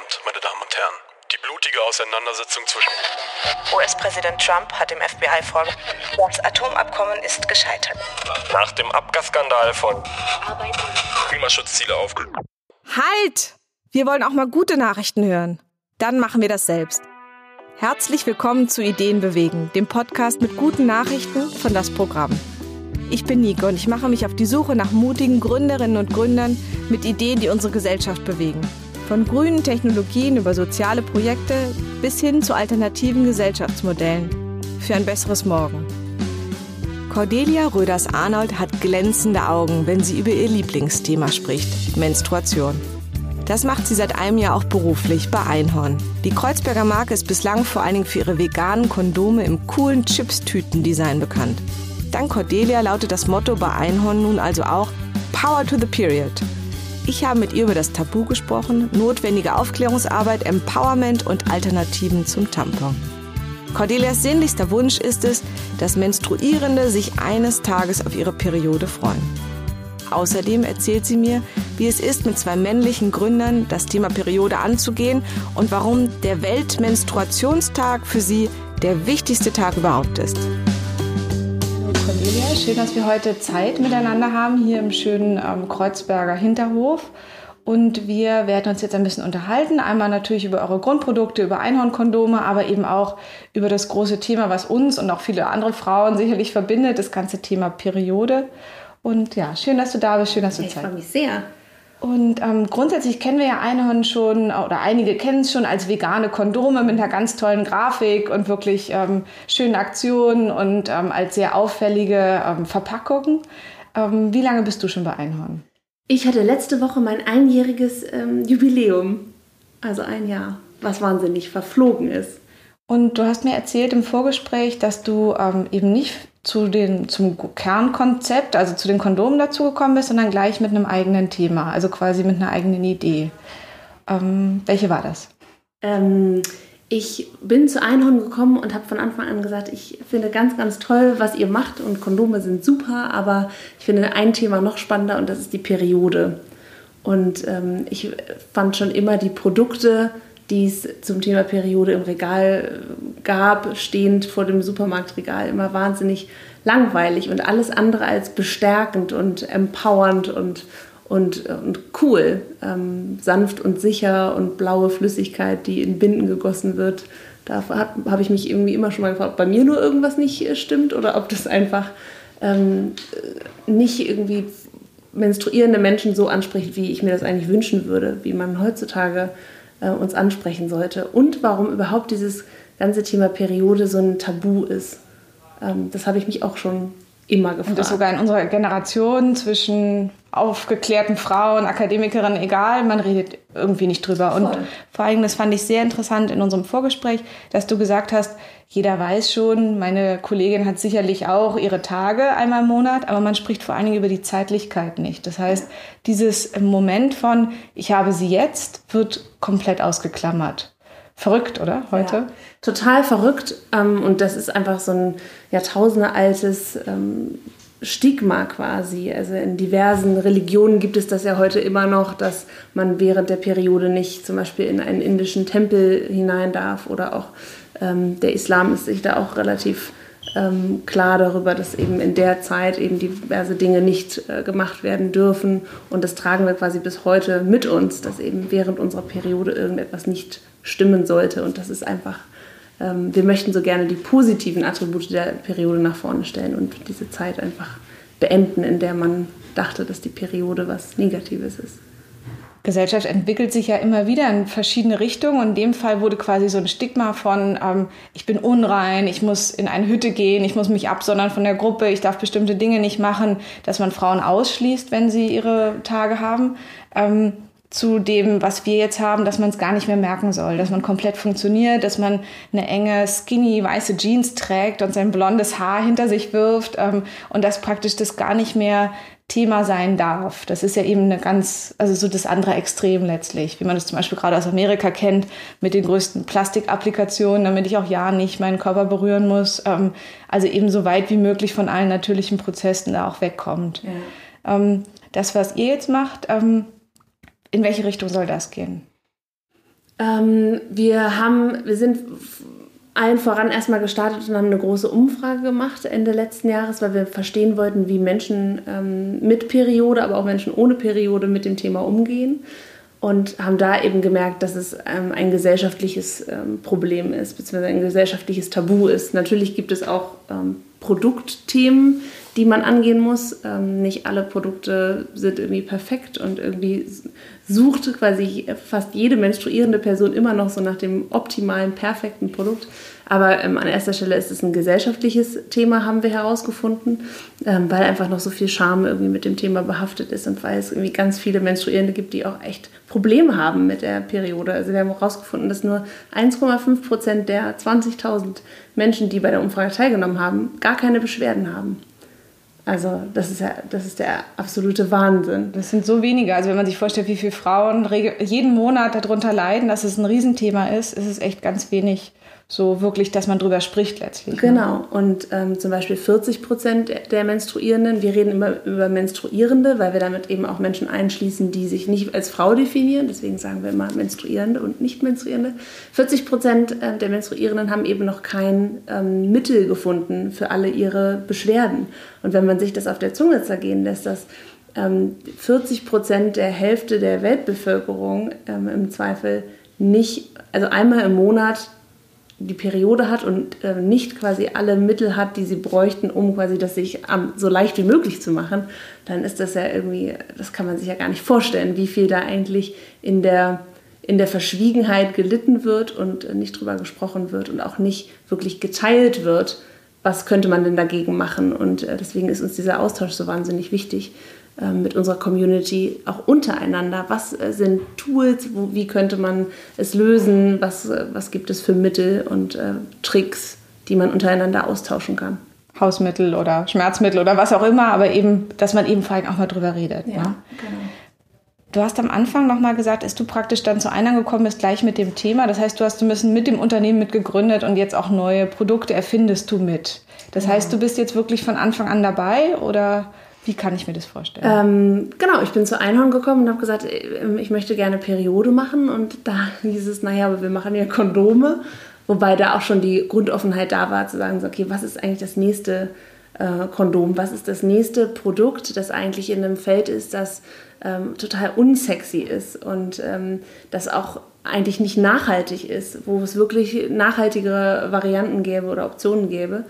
Trump, meine Damen und Herren. Die blutige Auseinandersetzung zwischen US-Präsident Trump hat dem FBI vorgeworfen, das Atomabkommen ist gescheitert. Nach dem Abgasskandal von Klimaschutzziele aufge... Halt! Wir wollen auch mal gute Nachrichten hören. Dann machen wir das selbst. Herzlich willkommen zu Ideen bewegen, dem Podcast mit guten Nachrichten von das Programm. Ich bin Nico und ich mache mich auf die Suche nach mutigen Gründerinnen und Gründern mit Ideen, die unsere Gesellschaft bewegen. Von grünen Technologien über soziale Projekte bis hin zu alternativen Gesellschaftsmodellen für ein besseres Morgen. Cordelia Röders-Arnold hat glänzende Augen, wenn sie über ihr Lieblingsthema spricht, Menstruation. Das macht sie seit einem Jahr auch beruflich bei Einhorn. Die Kreuzberger Marke ist bislang vor allen Dingen für ihre veganen Kondome im coolen Chips-Tüten-Design bekannt. Dank Cordelia lautet das Motto bei Einhorn nun also auch Power to the Period. Ich habe mit ihr über das Tabu gesprochen, notwendige Aufklärungsarbeit, Empowerment und Alternativen zum Tampon. Cordelias sehnlichster Wunsch ist es, dass Menstruierende sich eines Tages auf ihre Periode freuen. Außerdem erzählt sie mir, wie es ist, mit zwei männlichen Gründern das Thema Periode anzugehen und warum der Weltmenstruationstag für sie der wichtigste Tag überhaupt ist. Schön, dass wir heute Zeit miteinander haben hier im schönen ähm, Kreuzberger Hinterhof. Und wir werden uns jetzt ein bisschen unterhalten. Einmal natürlich über eure Grundprodukte, über Einhornkondome, aber eben auch über das große Thema, was uns und auch viele andere Frauen sicherlich verbindet, das ganze Thema Periode. Und ja, schön, dass du da bist, schön, dass du ich Zeit hast. Ich freue mich sehr. Und ähm, grundsätzlich kennen wir ja Einhorn schon, oder einige kennen es schon als vegane Kondome mit einer ganz tollen Grafik und wirklich ähm, schönen Aktionen und ähm, als sehr auffällige ähm, Verpackungen. Ähm, wie lange bist du schon bei Einhorn? Ich hatte letzte Woche mein einjähriges ähm, Jubiläum. Also ein Jahr, was wahnsinnig verflogen ist. Und du hast mir erzählt im Vorgespräch, dass du eben nicht zu den, zum Kernkonzept, also zu den Kondomen dazugekommen bist, sondern gleich mit einem eigenen Thema, also quasi mit einer eigenen Idee. Ähm, welche war das? Ähm, ich bin zu Einhorn gekommen und habe von Anfang an gesagt, ich finde ganz, ganz toll, was ihr macht und Kondome sind super, aber ich finde ein Thema noch spannender und das ist die Periode. Und ähm, ich fand schon immer die Produkte, die es zum Thema Periode im Regal gab, stehend vor dem Supermarktregal, immer wahnsinnig langweilig und alles andere als bestärkend und empowernd und, und, und cool. Ähm, sanft und sicher und blaue Flüssigkeit, die in Binden gegossen wird. Da habe ich mich irgendwie immer schon mal gefragt, ob bei mir nur irgendwas nicht äh, stimmt oder ob das einfach ähm, nicht irgendwie menstruierende Menschen so anspricht, wie ich mir das eigentlich wünschen würde, wie man heutzutage äh, uns ansprechen sollte und warum überhaupt dieses ganze Thema Periode so ein Tabu ist. Ähm, das habe ich mich auch schon immer gefragt. Und das sogar in unserer Generation zwischen aufgeklärten Frauen, Akademikerinnen, egal, man redet irgendwie nicht drüber. Voll. Und vor allem, das fand ich sehr interessant in unserem Vorgespräch, dass du gesagt hast, jeder weiß schon, meine Kollegin hat sicherlich auch ihre Tage einmal im Monat, aber man spricht vor allen Dingen über die Zeitlichkeit nicht. Das heißt, dieses Moment von, ich habe sie jetzt, wird komplett ausgeklammert. Verrückt, oder? Heute? Ja, total verrückt. Ähm, und das ist einfach so ein jahrtausendealtes ähm, Stigma quasi. Also in diversen Religionen gibt es das ja heute immer noch, dass man während der Periode nicht zum Beispiel in einen indischen Tempel hinein darf. Oder auch ähm, der Islam ist sich da auch relativ ähm, klar darüber, dass eben in der Zeit eben diverse Dinge nicht äh, gemacht werden dürfen. Und das tragen wir quasi bis heute mit uns, dass eben während unserer Periode irgendetwas nicht stimmen sollte. Und das ist einfach, ähm, wir möchten so gerne die positiven Attribute der Periode nach vorne stellen und diese Zeit einfach beenden, in der man dachte, dass die Periode was Negatives ist. Gesellschaft entwickelt sich ja immer wieder in verschiedene Richtungen. Und in dem Fall wurde quasi so ein Stigma von, ähm, ich bin unrein, ich muss in eine Hütte gehen, ich muss mich absondern von der Gruppe, ich darf bestimmte Dinge nicht machen, dass man Frauen ausschließt, wenn sie ihre Tage haben. Ähm, zu dem, was wir jetzt haben, dass man es gar nicht mehr merken soll, dass man komplett funktioniert, dass man eine enge, skinny, weiße Jeans trägt und sein blondes Haar hinter sich wirft ähm, und dass praktisch das gar nicht mehr Thema sein darf. Das ist ja eben eine ganz, also so das andere Extrem letztlich, wie man das zum Beispiel gerade aus Amerika kennt, mit den größten Plastikapplikationen, damit ich auch ja nicht meinen Körper berühren muss. Ähm, also eben so weit wie möglich von allen natürlichen Prozessen da auch wegkommt. Ja. Ähm, das, was ihr jetzt macht, ähm, in welche Richtung soll das gehen? Ähm, wir haben, wir sind allen voran erstmal gestartet und haben eine große Umfrage gemacht Ende letzten Jahres, weil wir verstehen wollten, wie Menschen ähm, mit Periode, aber auch Menschen ohne Periode mit dem Thema umgehen und haben da eben gemerkt, dass es ähm, ein gesellschaftliches ähm, Problem ist, beziehungsweise ein gesellschaftliches Tabu ist. Natürlich gibt es auch ähm, Produktthemen, die man angehen muss. Ähm, nicht alle Produkte sind irgendwie perfekt und irgendwie sucht quasi fast jede menstruierende Person immer noch so nach dem optimalen, perfekten Produkt. Aber ähm, an erster Stelle ist es ein gesellschaftliches Thema, haben wir herausgefunden, ähm, weil einfach noch so viel Scham irgendwie mit dem Thema behaftet ist und weil es irgendwie ganz viele Menstruierende gibt, die auch echt Probleme haben mit der Periode. Also wir haben herausgefunden, dass nur 1,5 Prozent der 20.000 Menschen, die bei der Umfrage teilgenommen haben, gar keine Beschwerden haben. Also das ist ja, das ist der absolute Wahnsinn. Das sind so wenige. Also wenn man sich vorstellt, wie viele Frauen jeden Monat darunter leiden, dass es ein Riesenthema ist, ist es echt ganz wenig so wirklich, dass man drüber spricht letztlich. Ne? Genau. Und ähm, zum Beispiel 40 Prozent der Menstruierenden, wir reden immer über Menstruierende, weil wir damit eben auch Menschen einschließen, die sich nicht als Frau definieren. Deswegen sagen wir immer Menstruierende und nicht Menstruierende. 40 Prozent äh, der Menstruierenden haben eben noch kein ähm, Mittel gefunden für alle ihre Beschwerden. Und wenn man sich das auf der Zunge zergehen lässt, dass 40 ähm, Prozent der Hälfte der Weltbevölkerung ähm, im Zweifel nicht, also einmal im Monat die Periode hat und äh, nicht quasi alle Mittel hat, die sie bräuchten, um quasi das sich ähm, so leicht wie möglich zu machen, dann ist das ja irgendwie, das kann man sich ja gar nicht vorstellen, wie viel da eigentlich in der, in der Verschwiegenheit gelitten wird und nicht drüber gesprochen wird und auch nicht wirklich geteilt wird, was könnte man denn dagegen machen. Und äh, deswegen ist uns dieser Austausch so wahnsinnig wichtig. Ähm, mit unserer Community auch untereinander. Was äh, sind Tools? Wo, wie könnte man es lösen? Was, äh, was gibt es für Mittel und äh, Tricks, die man untereinander austauschen kann? Hausmittel oder Schmerzmittel oder was auch immer, aber eben, dass man eben vor allem auch mal drüber redet. Ja, ne? genau. Du hast am Anfang nochmal gesagt, dass du praktisch dann zu einer gekommen bist, gleich mit dem Thema. Das heißt, du hast ein bisschen mit dem Unternehmen mitgegründet und jetzt auch neue Produkte erfindest du mit. Das ja. heißt, du bist jetzt wirklich von Anfang an dabei oder wie kann ich mir das vorstellen? Ähm, genau, ich bin zu Einhorn gekommen und habe gesagt, ähm, ich möchte gerne Periode machen. Und da hieß es, naja, aber wir machen ja Kondome. Wobei da auch schon die Grundoffenheit da war, zu sagen, okay, was ist eigentlich das nächste äh, Kondom? Was ist das nächste Produkt, das eigentlich in einem Feld ist, das ähm, total unsexy ist und ähm, das auch eigentlich nicht nachhaltig ist, wo es wirklich nachhaltigere Varianten gäbe oder Optionen gäbe.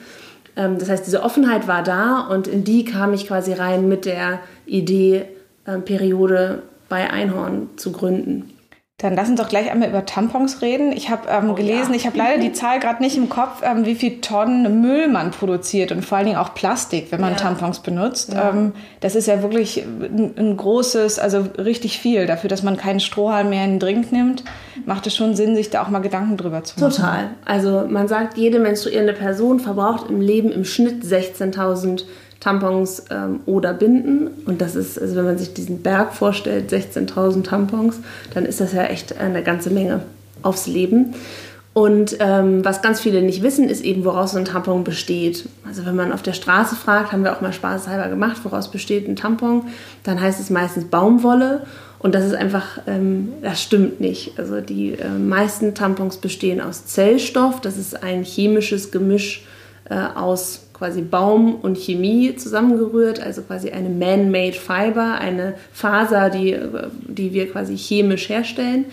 Ähm, das heißt, diese Offenheit war da und in die kam ich quasi rein mit der Idee, ähm, Periode bei Einhorn zu gründen. Dann lass uns doch gleich einmal über Tampons reden. Ich habe ähm, oh, gelesen, ja. ich habe leider die Zahl gerade nicht im Kopf, ähm, wie viel Tonnen Müll man produziert und vor allen Dingen auch Plastik, wenn man ja. Tampons benutzt. Ja. Ähm, das ist ja wirklich ein, ein, großes, also richtig viel. Dafür, dass man keinen Strohhalm mehr in den Drink nimmt, macht es schon Sinn, sich da auch mal Gedanken drüber zu machen. Total. Also man sagt, jede menstruierende Person verbraucht im Leben im Schnitt 16.000 Tampons ähm, oder Binden. Und das ist, also wenn man sich diesen Berg vorstellt, 16.000 Tampons, dann ist das ja echt eine ganze Menge aufs Leben. Und ähm, was ganz viele nicht wissen, ist eben, woraus so ein Tampon besteht. Also wenn man auf der Straße fragt, haben wir auch mal spaßhalber gemacht, woraus besteht ein Tampon, dann heißt es meistens Baumwolle. Und das ist einfach, ähm, das stimmt nicht. Also die äh, meisten Tampons bestehen aus Zellstoff. Das ist ein chemisches Gemisch äh, aus quasi Baum und Chemie zusammengerührt, also quasi eine man-made Fiber, eine Faser, die, die wir quasi chemisch herstellen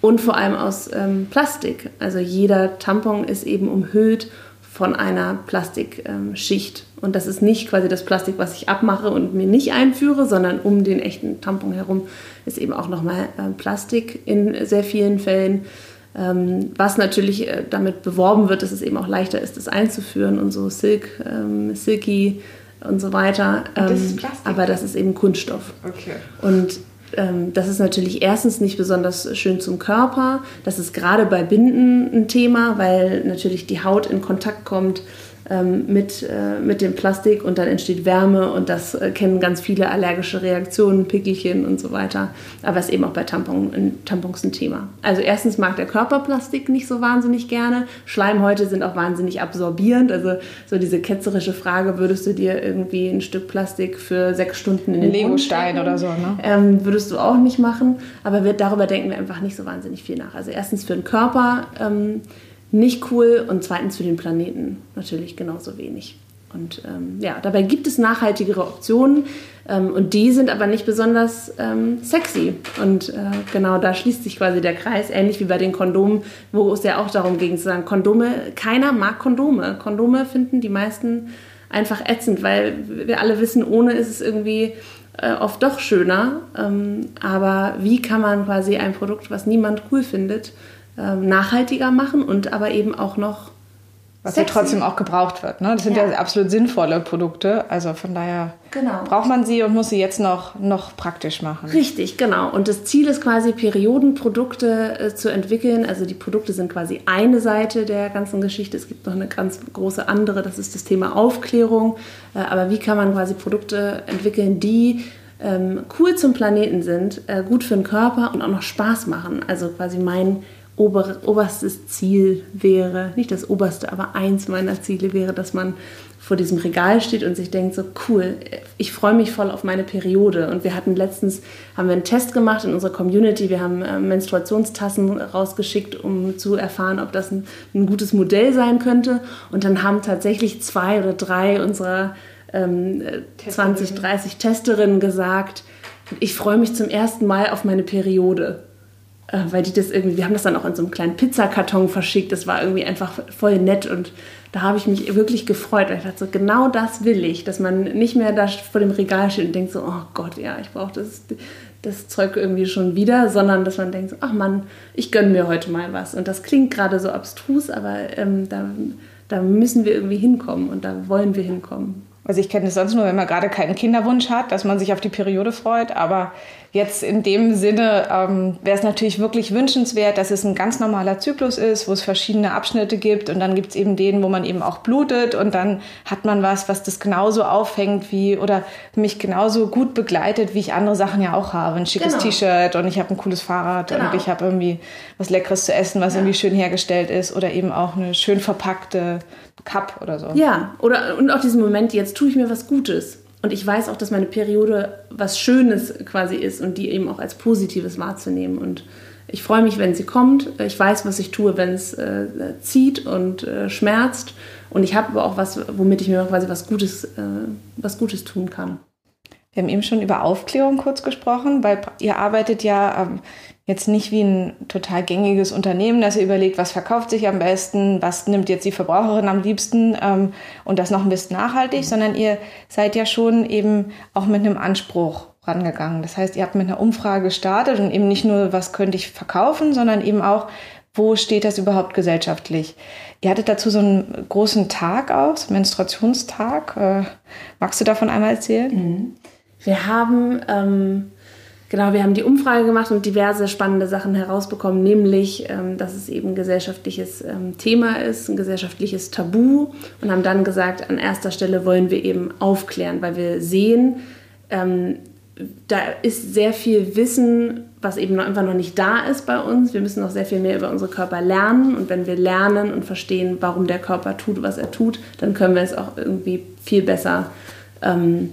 und vor allem aus ähm, Plastik. Also jeder Tampon ist eben umhüllt von einer Plastikschicht. Ähm, und das ist nicht quasi das Plastik, was ich abmache und mir nicht einführe, sondern um den echten Tampon herum ist eben auch nochmal äh, Plastik in sehr vielen Fällen. Ähm, was natürlich äh, damit beworben wird, dass es eben auch leichter ist, das einzuführen und so Silk, ähm, Silky und so weiter. Ähm, das ist Plastik. Aber das ist eben Kunststoff. Okay. Und ähm, das ist natürlich erstens nicht besonders schön zum Körper. Das ist gerade bei Binden ein Thema, weil natürlich die Haut in Kontakt kommt ähm, mit, äh, mit dem Plastik und dann entsteht Wärme und das äh, kennen ganz viele allergische Reaktionen, Pickelchen und so weiter. Aber es ist eben auch bei Tampon, Tampons ein Thema. Also erstens mag der Körper Plastik nicht so wahnsinnig gerne. Schleimhäute sind auch wahnsinnig absorbierend. Also so diese ketzerische Frage, würdest du dir irgendwie ein Stück Plastik für sechs Stunden in den Legostein oder so, ne? Ähm, würdest du auch nicht machen. Aber wir, darüber denken wir einfach nicht so wahnsinnig viel nach. Also erstens für den Körper ähm, nicht cool und zweitens für den Planeten natürlich genauso wenig. Und ähm, ja, dabei gibt es nachhaltigere Optionen ähm, und die sind aber nicht besonders ähm, sexy. Und äh, genau da schließt sich quasi der Kreis, ähnlich wie bei den Kondomen, wo es ja auch darum ging zu sagen, Kondome, keiner mag Kondome. Kondome finden die meisten einfach ätzend, weil wir alle wissen, ohne ist es irgendwie äh, oft doch schöner. Ähm, aber wie kann man quasi ein Produkt, was niemand cool findet, ähm, nachhaltiger machen und aber eben auch noch. Was sexy. ja trotzdem auch gebraucht wird. Ne? Das sind ja. ja absolut sinnvolle Produkte. Also von daher genau. braucht man sie und muss sie jetzt noch, noch praktisch machen. Richtig, genau. Und das Ziel ist quasi, Periodenprodukte äh, zu entwickeln. Also die Produkte sind quasi eine Seite der ganzen Geschichte. Es gibt noch eine ganz große andere, das ist das Thema Aufklärung. Äh, aber wie kann man quasi Produkte entwickeln, die ähm, cool zum Planeten sind, äh, gut für den Körper und auch noch Spaß machen. Also quasi mein ober, oberstes Ziel wäre, nicht das oberste, aber eins meiner Ziele wäre, dass man vor diesem Regal steht und sich denkt, so cool, ich freue mich voll auf meine Periode. Und wir hatten letztens, haben wir einen Test gemacht in unserer Community, wir haben äh, Menstruationstassen rausgeschickt, um zu erfahren, ob das ein, ein, gutes Modell sein könnte. Und dann haben tatsächlich zwei oder drei unserer ähm, 20, 30 Testerinnen gesagt, ich freue mich zum ersten Mal auf meine Periode. Äh, weil die das irgendwie, wir haben das dann auch in so einem kleinen Pizzakarton verschickt. Das war irgendwie einfach voll nett und da habe ich mich wirklich gefreut, weil ich dachte, so, genau das will ich, dass man nicht mehr da vor dem Regal steht und denkt so, oh Gott, ja, ich brauche das, das Zeug irgendwie schon wieder, sondern dass man denkt so, ach Mann, ich gönne mir heute mal was. Und das klingt gerade so abstrus, aber ähm, da, da müssen wir irgendwie hinkommen und da wollen wir hinkommen. Also ich kenne es sonst nur, wenn man gerade keinen Kinderwunsch hat, dass man sich auf die Periode freut, aber Jetzt in dem Sinne ähm, wäre es natürlich wirklich wünschenswert, dass es ein ganz normaler Zyklus ist, wo es verschiedene Abschnitte gibt und dann gibt es eben den, wo man eben auch blutet und dann hat man was, was das genauso aufhängt wie oder mich genauso gut begleitet, wie ich andere Sachen ja auch habe. Ein schickes genau. T-Shirt und ich habe ein cooles Fahrrad genau. und ich habe irgendwie was Leckeres zu essen, was ja. irgendwie schön hergestellt ist oder eben auch eine schön verpackte Cup oder so. Ja, oder und auch diesen Moment, jetzt tue ich mir was Gutes. Und ich weiß auch, dass meine Periode was Schönes quasi ist und die eben auch als Positives wahrzunehmen. Und ich freue mich, wenn sie kommt. Ich weiß, was ich tue, wenn es äh, zieht und äh, schmerzt. Und ich habe aber auch was, womit ich mir quasi was Gutes, äh, was Gutes tun kann. Wir haben eben schon über Aufklärung kurz gesprochen, weil ihr arbeitet ja ähm, jetzt nicht wie ein total gängiges Unternehmen, dass ihr überlegt, was verkauft sich am besten, was nimmt jetzt die Verbraucherin am liebsten ähm, und das noch ein bisschen nachhaltig, mhm. sondern ihr seid ja schon eben auch mit einem Anspruch rangegangen. Das heißt, ihr habt mit einer Umfrage gestartet und eben nicht nur, was könnte ich verkaufen, sondern eben auch, wo steht das überhaupt gesellschaftlich? Ihr hattet dazu so einen großen Tag aus, Menstruationstag. Äh, magst du davon einmal erzählen? Mhm. Wir haben ähm Genau, wir haben die Umfrage gemacht und diverse spannende Sachen herausbekommen, nämlich, ähm, dass es eben ein gesellschaftliches ähm, Thema ist, ein gesellschaftliches Tabu und haben dann gesagt, an erster Stelle wollen wir eben aufklären, weil wir sehen, ähm, da ist sehr viel Wissen, was eben einfach noch nicht da ist bei uns. Wir müssen noch sehr viel mehr über unsere Körper lernen und wenn wir lernen und verstehen, warum der Körper tut, was er tut, dann können wir es auch irgendwie viel besser ähm,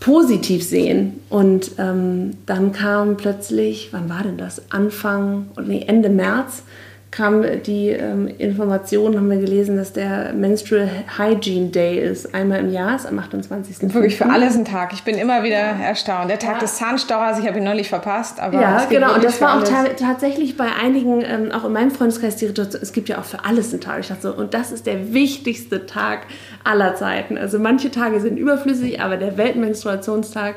positiv sehen. Und ähm, dann kam plötzlich, wann war denn das? Anfang, nee, Ende März kam die ähm, Information, haben wir gelesen, dass der Menstrual Hygiene Day ist. Einmal im Jahr, ist am 28. Wirklich für alles ein Tag. Ich bin immer wieder ja. erstaunt. Der Tag ja. des Zahnstochers, ich habe ihn neulich verpasst. Aber ja, genau. Und das war auch ta tatsächlich bei einigen, ähm, auch in meinem Freundeskreis, die Situation, es gibt ja auch für alles einen Tag. Ich dachte so, und das ist der wichtigste Tag aller Zeiten. Also manche Tage sind überflüssig, aber der Weltmenstruationstag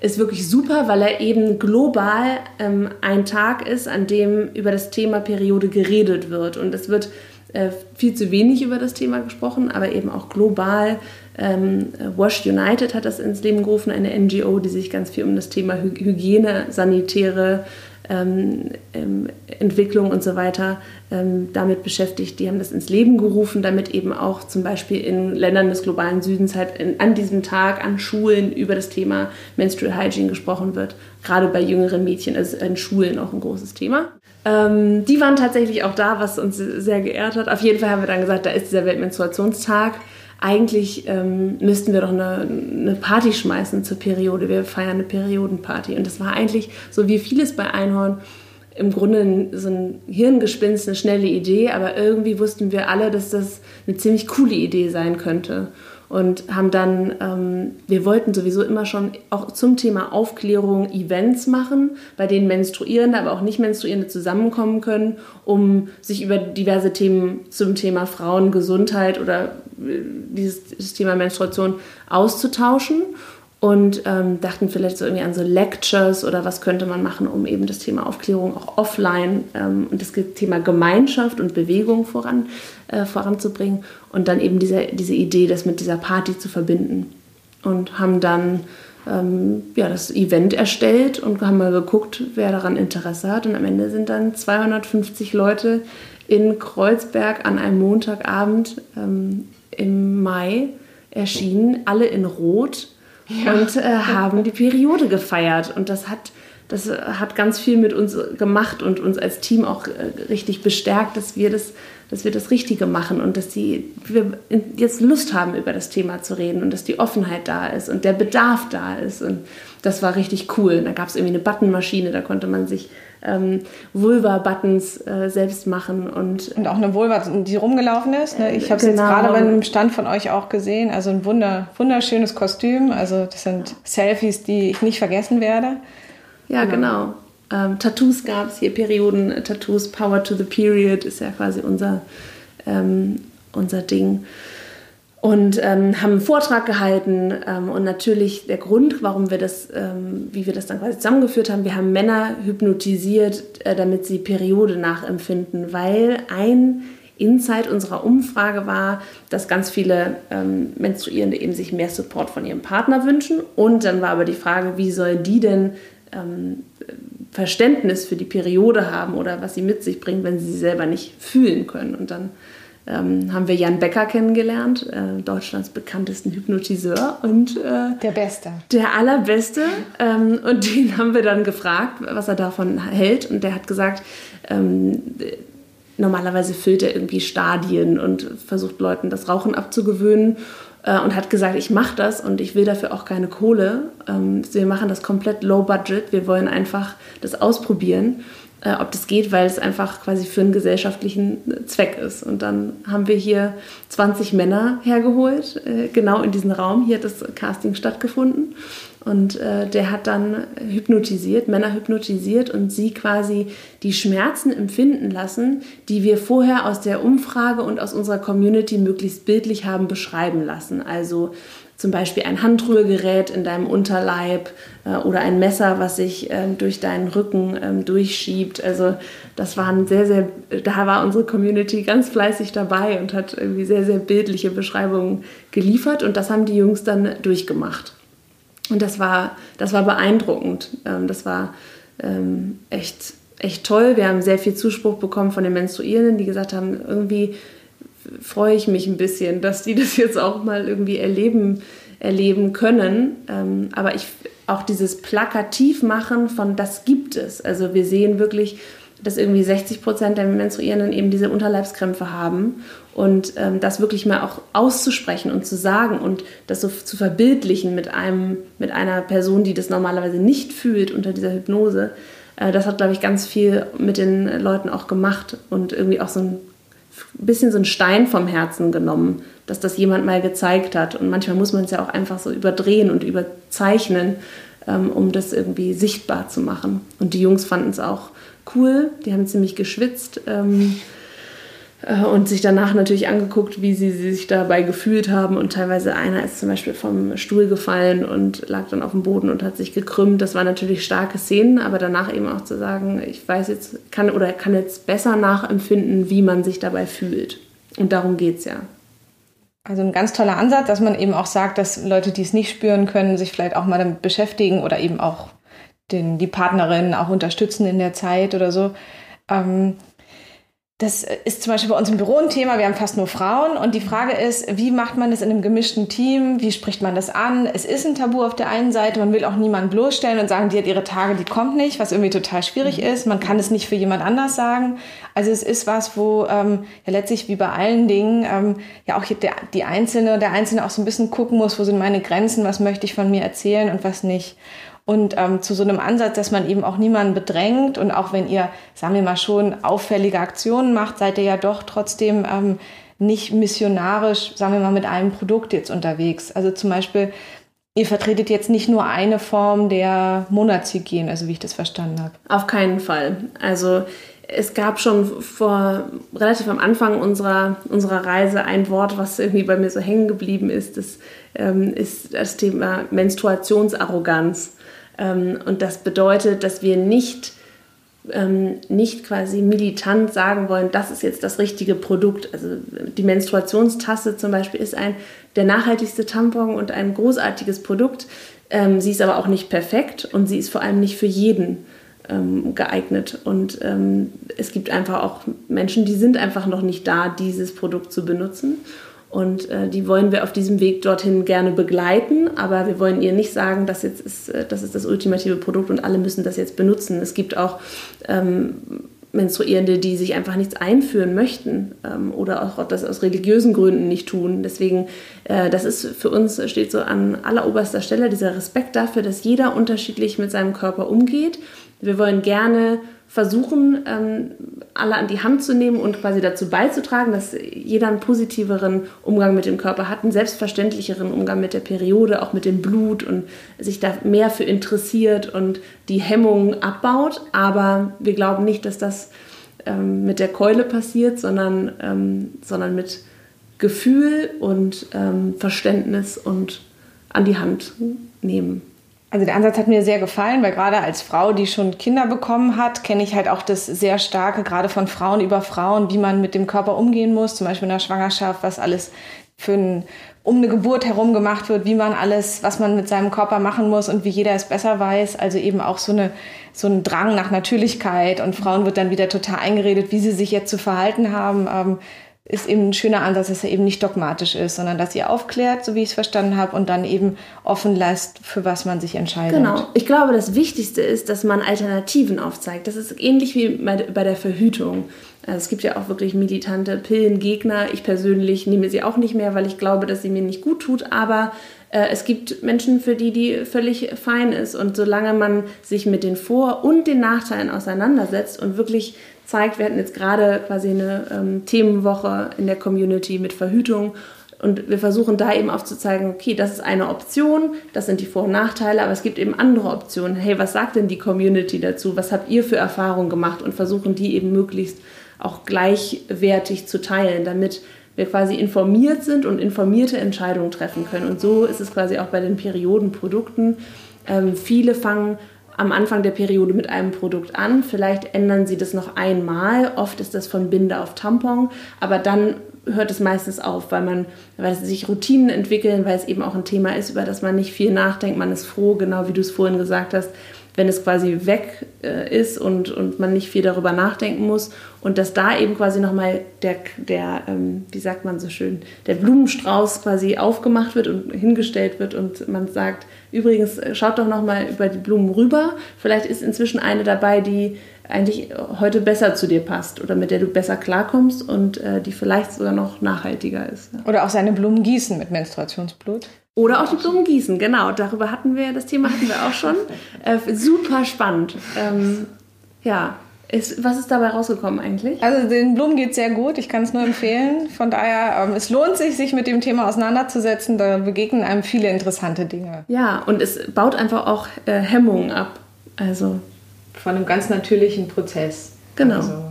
ist wirklich super, weil er eben global ähm, ein Tag ist, an dem über das Thema Periode geredet wird. Und es wird äh, viel zu wenig über das Thema gesprochen, aber eben auch global. Ähm, Wash United hat das ins Leben gerufen, eine NGO, die sich ganz viel um das Thema Hygiene, sanitäre ähm, ähm, Entwicklung und so weiter ähm, damit beschäftigt. Die haben das ins Leben gerufen, damit eben auch zum Beispiel in Ländern des globalen Südens halt in, an diesem Tag an Schulen über das Thema Menstrual Hygiene gesprochen wird. Gerade bei jüngeren Mädchen ist in Schulen auch ein großes Thema. Ähm, die waren tatsächlich auch da, was uns sehr geehrt hat. Auf jeden Fall haben wir dann gesagt, da ist dieser Weltmenstruationstag eigentlich ähm, müssten wir doch eine, eine, Party schmeißen zur Periode. Wir feiern eine Periodenparty. Und das war eigentlich, so wie vieles bei Einhorn, im Grunde so ein Hirngespinst, eine schnelle Idee, aber irgendwie wussten wir alle, dass das eine ziemlich coole Idee sein könnte und haben dann, ähm, wir wollten sowieso immer schon auch zum Thema Aufklärung Events machen, bei denen Menstruierende, aber auch nicht Menstruierende zusammenkommen können, um sich über diverse Themen zum Thema Frauengesundheit oder äh, dieses Thema Menstruation auszutauschen und ähm, dachten vielleicht so irgendwie an so Lectures oder was könnte man machen, um eben das Thema Aufklärung auch offline ähm, und das Thema Gemeinschaft und Bewegung voran, äh, voranzubringen und dann eben diese, diese Idee, das mit dieser Party zu verbinden. Und haben dann ähm, ja, das Event erstellt und haben mal geguckt, wer daran Interesse hat. Und am Ende sind dann 250 Leute in Kreuzberg an einem Montagabend ähm, im Mai erschienen, alle in Rot ja. und äh, haben die Periode gefeiert. Und das hat, das hat ganz viel mit uns gemacht und uns als Team auch äh, richtig bestärkt, dass wir das, dass wir das Richtige machen und dass die, wir jetzt Lust haben, über das Thema zu reden und dass die Offenheit da ist und der Bedarf da ist. Und das war richtig cool. Da gab es irgendwie eine Buttonmaschine, da konnte man sich ähm, Vulva-Buttons äh, selbst machen. Und, und auch eine Vulva, die rumgelaufen ist. Ne? Ich habe es genau. jetzt gerade bei einem Stand von euch auch gesehen. Also ein wunder, wunderschönes Kostüm. Also das sind Selfies, die ich nicht vergessen werde. Ja, genau. genau. Ähm, Tattoos gab es hier, Perioden-Tattoos. Power to the Period ist ja quasi unser, ähm, unser Ding und ähm, haben einen Vortrag gehalten ähm, und natürlich der Grund, warum wir das, ähm, wie wir das dann quasi zusammengeführt haben, wir haben Männer hypnotisiert, äh, damit sie Periode nachempfinden, weil ein Insight unserer Umfrage war, dass ganz viele ähm, Menstruierende eben sich mehr Support von ihrem Partner wünschen. Und dann war aber die Frage, wie soll die denn ähm, Verständnis für die Periode haben oder was sie mit sich bringt, wenn sie sie selber nicht fühlen können? Und dann ähm, haben wir Jan Becker kennengelernt, äh, Deutschlands bekanntesten Hypnotiseur und äh, der Beste. Der allerbeste. Ähm, und den haben wir dann gefragt, was er davon hält. Und der hat gesagt, ähm, normalerweise füllt er irgendwie Stadien und versucht Leuten das Rauchen abzugewöhnen äh, und hat gesagt, ich mache das und ich will dafür auch keine Kohle. Ähm, wir machen das komplett low budget. Wir wollen einfach das ausprobieren äh, ob das geht, weil es einfach quasi für einen gesellschaftlichen Zweck ist. Und dann haben wir hier 20 Männer hergeholt, äh, genau in diesen Raum. Hier hat das Casting stattgefunden. Und äh, der hat dann hypnotisiert, Männer hypnotisiert und sie quasi die Schmerzen empfinden lassen, die wir vorher aus der Umfrage und aus unserer Community möglichst bildlich haben beschreiben lassen. Also zum Beispiel ein Handrührgerät in deinem Unterleib äh, oder ein Messer, was sich ähm, durch deinen Rücken ähm, durchschiebt. Also das waren sehr, sehr, da war unsere Community ganz fleißig dabei und hat irgendwie sehr, sehr bildliche Beschreibungen geliefert und das haben die Jungs dann durchgemacht. Und das war, das war beeindruckend. Ähm, das war echt, echt toll. Wir haben sehr viel Zuspruch bekommen von den Menstruierenden, die gesagt haben, irgendwie freue ich mich ein bisschen, dass die das jetzt auch mal irgendwie erleben, erleben können. Ähm, aber ich auch dieses Plakativmachen von das gibt es. Also wir sehen wirklich, dass irgendwie 60 Prozent der Menstruierenden eben diese Unterleibskrämpfe haben und ähm, das wirklich mal auch auszusprechen und zu sagen und das so zu verbildlichen mit einem mit einer Person, die das normalerweise nicht fühlt unter dieser Hypnose. Äh, das hat glaube ich ganz viel mit den Leuten auch gemacht und irgendwie auch so ein bisschen so ein Stein vom Herzen genommen, dass das jemand mal gezeigt hat. Und manchmal muss man es ja auch einfach so überdrehen und überzeichnen, ähm, um das irgendwie sichtbar zu machen. Und die Jungs fanden es auch cool, die haben ziemlich geschwitzt. Ähm, äh, und sich danach natürlich angeguckt, wie sie sich dabei gefühlt haben. Und teilweise einer ist zum Beispiel vom Stuhl gefallen und lag dann auf dem Boden und hat sich gekrümmt. Das waren natürlich starke Szenen, aber danach eben auch zu sagen, ich weiß jetzt, kann oder kann jetzt besser nachempfinden, wie man sich dabei fühlt. Und darum geht es ja. Also ein ganz toller Ansatz, dass man eben auch sagt, dass Leute, die es nicht spüren können, sich vielleicht auch mal damit beschäftigen oder eben auch den, die Partnerin auch unterstützen in der Zeit oder so. Ähm, das ist zum Beispiel bei uns im Büro ein Thema. Wir haben fast nur Frauen. Und die Frage ist, wie macht man das in einem gemischten Team? Wie spricht man das an? Es ist ein Tabu auf der einen Seite. Man will auch niemanden bloßstellen und sagen, die hat ihre Tage, die kommt nicht, was irgendwie total schwierig mhm. ist. Man kann es nicht für jemand anders sagen. Also es ist was, wo ähm, ja letztlich wie bei allen Dingen ähm, ja auch der, die Einzelne, der Einzelne auch so ein bisschen gucken muss, wo sind meine Grenzen, was möchte ich von mir erzählen und was nicht. Und ähm, zu so einem Ansatz, dass man eben auch niemanden bedrängt und auch wenn ihr, sagen wir mal schon, auffällige Aktionen macht, seid ihr ja doch trotzdem ähm, nicht missionarisch, sagen wir mal, mit einem Produkt jetzt unterwegs. Also zum Beispiel, ihr vertretet jetzt nicht nur eine Form der Monatshygiene, also wie ich das verstanden habe. Auf keinen Fall. Also es gab schon vor relativ am Anfang unserer, unserer Reise ein Wort, was irgendwie bei mir so hängen geblieben ist. Das ähm, ist das Thema Menstruationsarroganz. Ähm, und das bedeutet, dass wir nicht, ähm, nicht quasi militant sagen wollen, das ist jetzt das richtige Produkt. Also die Menstruationstasse zum Beispiel ist ein der nachhaltigste Tampon und ein großartiges Produkt. Ähm, sie ist aber auch nicht perfekt und sie ist vor allem nicht für jeden geeignet. Und ähm, es gibt einfach auch Menschen, die sind einfach noch nicht da, dieses Produkt zu benutzen. Und äh, die wollen wir auf diesem Weg dorthin gerne begleiten, aber wir wollen ihr nicht sagen, das, jetzt ist, äh, das ist das ultimative Produkt und alle müssen das jetzt benutzen. Es gibt auch ähm, Menstruierende, die sich einfach nichts einführen möchten ähm, oder auch das aus religiösen Gründen nicht tun. Deswegen, äh, das ist für uns, steht so an alleroberster Stelle dieser Respekt dafür, dass jeder unterschiedlich mit seinem Körper umgeht. Wir wollen gerne versuchen, ähm, alle an die Hand zu nehmen und quasi dazu beizutragen, dass jeder einen positiveren Umgang mit dem Körper hat, einen selbstverständlicheren Umgang mit der Periode, auch mit dem Blut und sich da mehr für interessiert und die Hemmungen abbaut. Aber wir glauben nicht, dass das ähm, mit der Keule passiert, sondern, ähm, sondern mit Gefühl und ähm, Verständnis und an die Hand nehmen. Also der Ansatz hat mir sehr gefallen, weil gerade als Frau, die schon Kinder bekommen hat, kenne ich halt auch das sehr starke, gerade von Frauen über Frauen, wie man mit dem Körper umgehen muss, zum Beispiel in der Schwangerschaft, was alles für ein, um eine Geburt herum gemacht wird, wie man alles, was man mit seinem Körper machen muss und wie jeder es besser weiß. Also eben auch so eine so ein Drang nach Natürlichkeit und Frauen wird dann wieder total eingeredet, wie sie sich jetzt zu verhalten haben. Ähm, ist eben ein schöner Ansatz, dass er eben nicht dogmatisch ist, sondern dass ihr aufklärt, so wie ich es verstanden habe, und dann eben offen lässt, für was man sich entscheidet. Genau. Ich glaube, das Wichtigste ist, dass man Alternativen aufzeigt. Das ist ähnlich wie bei der Verhütung. Also es gibt ja auch wirklich militante Pillengegner. Ich persönlich nehme sie auch nicht mehr, weil ich glaube, dass sie mir nicht gut tut. Aber es gibt Menschen, für die die völlig fein ist. Und solange man sich mit den Vor- und den Nachteilen auseinandersetzt und wirklich zeigt. Wir hatten jetzt gerade quasi eine ähm, Themenwoche in der Community mit Verhütung und wir versuchen da eben aufzuzeigen, okay, das ist eine Option, das sind die Vor- und Nachteile, aber es gibt eben andere Optionen. Hey, was sagt denn die Community dazu? Was habt ihr für Erfahrungen gemacht? Und versuchen die eben möglichst auch gleichwertig zu teilen, damit wir quasi informiert sind und informierte Entscheidungen treffen können. Und so ist es quasi auch bei den Periodenprodukten. Ähm, viele fangen am Anfang der Periode mit einem Produkt an. Vielleicht ändern sie das noch einmal. Oft ist das von Binde auf Tampon, aber dann hört es meistens auf, weil man, weil sich Routinen entwickeln, weil es eben auch ein Thema ist, über das man nicht viel nachdenkt. Man ist froh, genau wie du es vorhin gesagt hast, wenn es quasi weg äh, ist und, und man nicht viel darüber nachdenken muss. Und dass da eben quasi nochmal der, der ähm, wie sagt man so schön, der Blumenstrauß quasi aufgemacht wird und hingestellt wird und man sagt, übrigens, äh, schaut doch nochmal über die Blumen rüber. Vielleicht ist inzwischen eine dabei, die eigentlich heute besser zu dir passt oder mit der du besser klarkommst und äh, die vielleicht sogar noch nachhaltiger ist. Ja. Oder auch seine Blumen gießen mit Menstruationsblut. Oder auch die Blumen gießen, genau. Darüber hatten wir, das Thema hatten wir auch schon. Äh, super spannend. Ähm, ja, ist, was ist dabei rausgekommen eigentlich? Also den Blumen geht sehr gut, ich kann es nur empfehlen. Von daher, ähm, es lohnt sich, sich mit dem Thema auseinanderzusetzen. Da begegnen einem viele interessante Dinge. Ja, und es baut einfach auch äh, Hemmungen ab. Also von einem ganz natürlichen Prozess. Genau. Also,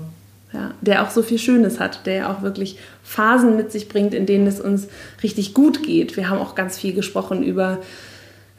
ja, der auch so viel Schönes hat, der auch wirklich Phasen mit sich bringt, in denen es uns richtig gut geht. Wir haben auch ganz viel gesprochen über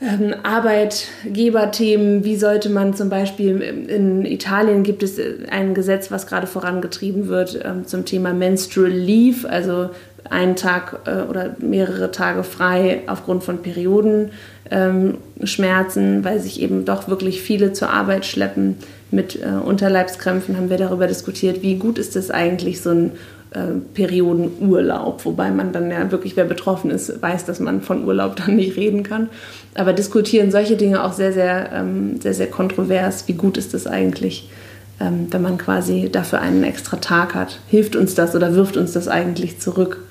ähm, Arbeitgeberthemen, wie sollte man zum Beispiel in Italien gibt es ein Gesetz, was gerade vorangetrieben wird ähm, zum Thema Menstrual Leave, also einen Tag äh, oder mehrere Tage frei aufgrund von Periodenschmerzen, ähm, weil sich eben doch wirklich viele zur Arbeit schleppen mit äh, Unterleibskrämpfen, haben wir darüber diskutiert, wie gut ist es eigentlich, so ein äh, Periodenurlaub, wobei man dann ja wirklich, wer betroffen ist, weiß, dass man von Urlaub dann nicht reden kann. Aber diskutieren solche Dinge auch sehr, sehr, ähm, sehr, sehr kontrovers. Wie gut ist das eigentlich, ähm, wenn man quasi dafür einen extra Tag hat? Hilft uns das oder wirft uns das eigentlich zurück?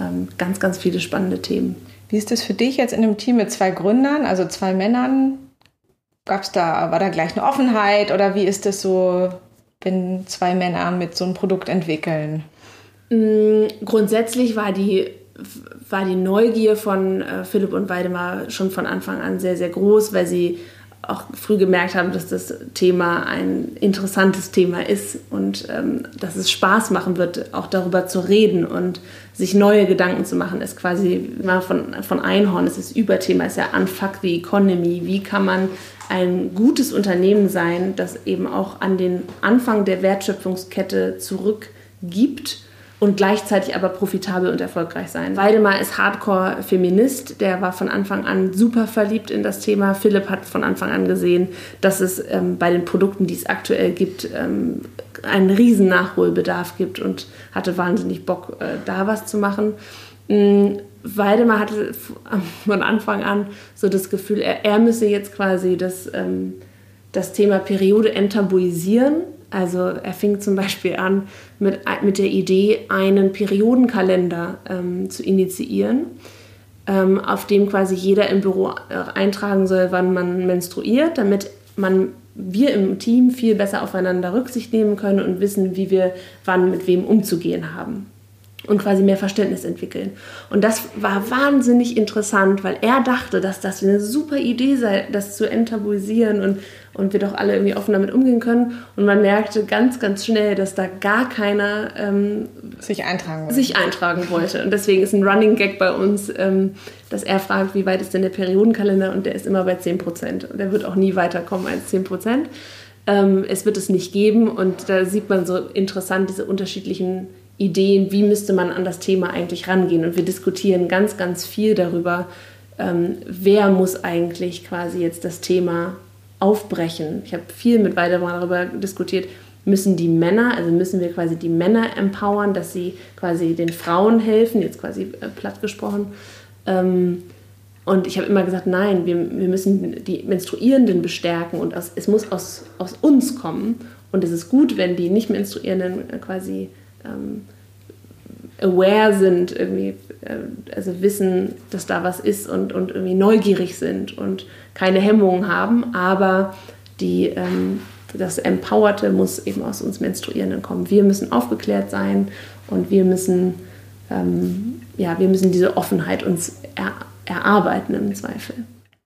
Ähm, ganz, ganz viele spannende Themen. Wie ist das für dich jetzt in einem Team mit zwei Gründern, also zwei Männern? Gab's da, war da gleich eine Offenheit oder wie ist das so, wenn zwei Männer mit so einem Produkt entwickeln? Mm, grundsätzlich war die, war die Neugier von äh, Philipp und Weidemar schon von Anfang an sehr, sehr groß, weil sie auch früh gemerkt haben, dass das Thema ein interessantes Thema ist und ähm, dass es Spaß machen wird, auch darüber zu reden und sich neue Gedanken zu machen. Es ist quasi mal von, von Einhorn, es ist Überthema, es ist ja Unfuck the Economy. Wie kann man ein gutes Unternehmen sein, das eben auch an den Anfang der Wertschöpfungskette zurückgibt? Und gleichzeitig aber profitabel und erfolgreich sein. Weidemar ist Hardcore-Feminist, der war von Anfang an super verliebt in das Thema. Philipp hat von Anfang an gesehen, dass es ähm, bei den Produkten, die es aktuell gibt, ähm, einen riesen Nachholbedarf gibt und hatte wahnsinnig Bock, äh, da was zu machen. Ähm, Weidemar hatte von Anfang an so das Gefühl, er, er müsse jetzt quasi das, ähm, das Thema Periode enttabuisieren also er fing zum Beispiel an mit, mit der Idee, einen Periodenkalender ähm, zu initiieren, ähm, auf dem quasi jeder im Büro äh, eintragen soll, wann man menstruiert, damit man wir im Team viel besser aufeinander Rücksicht nehmen können und wissen, wie wir wann mit wem umzugehen haben und quasi mehr Verständnis entwickeln. Und das war wahnsinnig interessant, weil er dachte, dass das eine super Idee sei, das zu enttabuisieren und, und wir doch alle irgendwie offen damit umgehen können. Und man merkte ganz, ganz schnell, dass da gar keiner ähm, sich, eintragen wollte. sich eintragen wollte. Und deswegen ist ein Running Gag bei uns, ähm, dass er fragt, wie weit ist denn der Periodenkalender? Und der ist immer bei 10 Prozent. Und der wird auch nie weiterkommen als 10 Prozent. Ähm, es wird es nicht geben. Und da sieht man so interessant diese unterschiedlichen Ideen, wie müsste man an das Thema eigentlich rangehen. Und wir diskutieren ganz, ganz viel darüber, ähm, wer muss eigentlich quasi jetzt das Thema aufbrechen. Ich habe viel mit Weidemar darüber diskutiert, müssen die Männer, also müssen wir quasi die Männer empowern, dass sie quasi den Frauen helfen, jetzt quasi äh, platt gesprochen. Ähm, und ich habe immer gesagt, nein, wir, wir müssen die Menstruierenden bestärken und aus, es muss aus, aus uns kommen. Und es ist gut, wenn die nicht Menstruierenden äh, quasi ähm, aware sind, irgendwie, äh, also wissen, dass da was ist und, und irgendwie neugierig sind und keine Hemmungen haben, aber die, ähm, das Empowerte muss eben aus uns Menstruierenden kommen. Wir müssen aufgeklärt sein und wir müssen, ähm, ja, wir müssen diese Offenheit uns er, erarbeiten im Zweifel.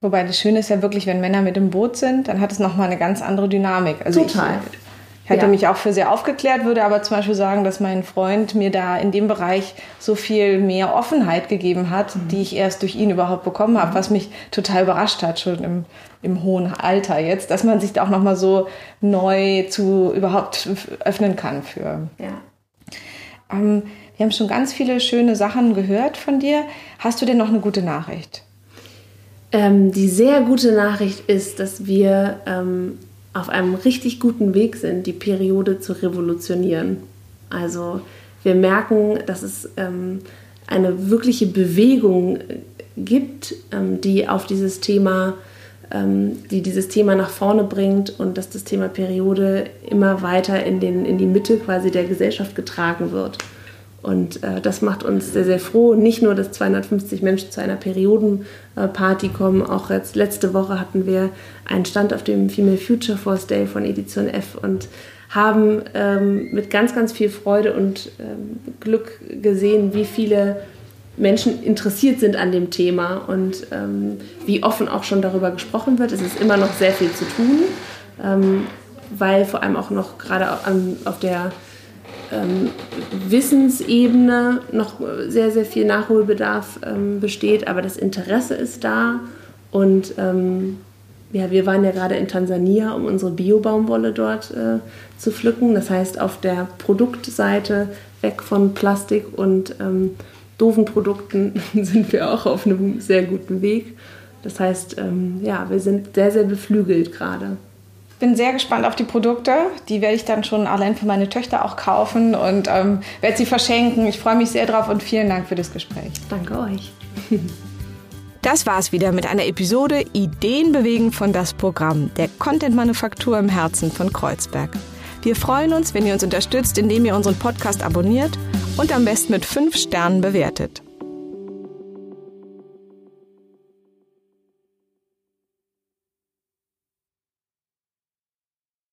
Wobei das Schöne ist ja wirklich, wenn Männer mit im Boot sind, dann hat es nochmal eine ganz andere Dynamik. Also Total. Ich, ich hätte ja. mich auch für sehr aufgeklärt, würde aber zum Beispiel sagen, dass mein Freund mir da in dem Bereich so viel mehr Offenheit gegeben hat, mhm. die ich erst durch ihn überhaupt bekommen habe, mhm. was mich total überrascht hat, schon im, im hohen Alter jetzt, dass man sich da auch nochmal so neu zu überhaupt öffnen kann für. Ja. Ähm, wir haben schon ganz viele schöne Sachen gehört von dir. Hast du denn noch eine gute Nachricht? Ähm, die sehr gute Nachricht ist, dass wir ähm, auf einem richtig guten Weg sind, die Periode zu revolutionieren. Also wir merken, dass es ähm, eine wirkliche Bewegung gibt, ähm, die auf dieses Thema, ähm, die dieses Thema nach vorne bringt und dass das Thema Periode immer weiter in, den, in die Mitte quasi der Gesellschaft getragen wird. Und äh, das macht uns sehr, sehr froh. Nicht nur, dass 250 Menschen zu einer Periodenparty kommen, auch jetzt letzte Woche hatten wir einen Stand auf dem Female Future Force Day von Edition F und haben ähm, mit ganz, ganz viel Freude und ähm, Glück gesehen, wie viele Menschen interessiert sind an dem Thema und ähm, wie offen auch schon darüber gesprochen wird. Es ist immer noch sehr viel zu tun, ähm, weil vor allem auch noch gerade auf der ähm, Wissensebene noch sehr, sehr viel Nachholbedarf ähm, besteht, aber das Interesse ist da Und ähm, ja, wir waren ja gerade in Tansania, um unsere Bio-Baumwolle dort äh, zu pflücken. Das heißt, auf der Produktseite weg von Plastik und ähm, doofen Produkten sind wir auch auf einem sehr guten Weg. Das heißt, ähm, ja, wir sind sehr, sehr beflügelt gerade. Bin sehr gespannt auf die Produkte. Die werde ich dann schon allein für meine Töchter auch kaufen und ähm, werde sie verschenken. Ich freue mich sehr drauf und vielen Dank für das Gespräch. Danke euch. Das war's wieder mit einer Episode Ideen bewegen von das Programm der Content Manufaktur im Herzen von Kreuzberg. Wir freuen uns, wenn ihr uns unterstützt, indem ihr unseren Podcast abonniert und am besten mit fünf Sternen bewertet.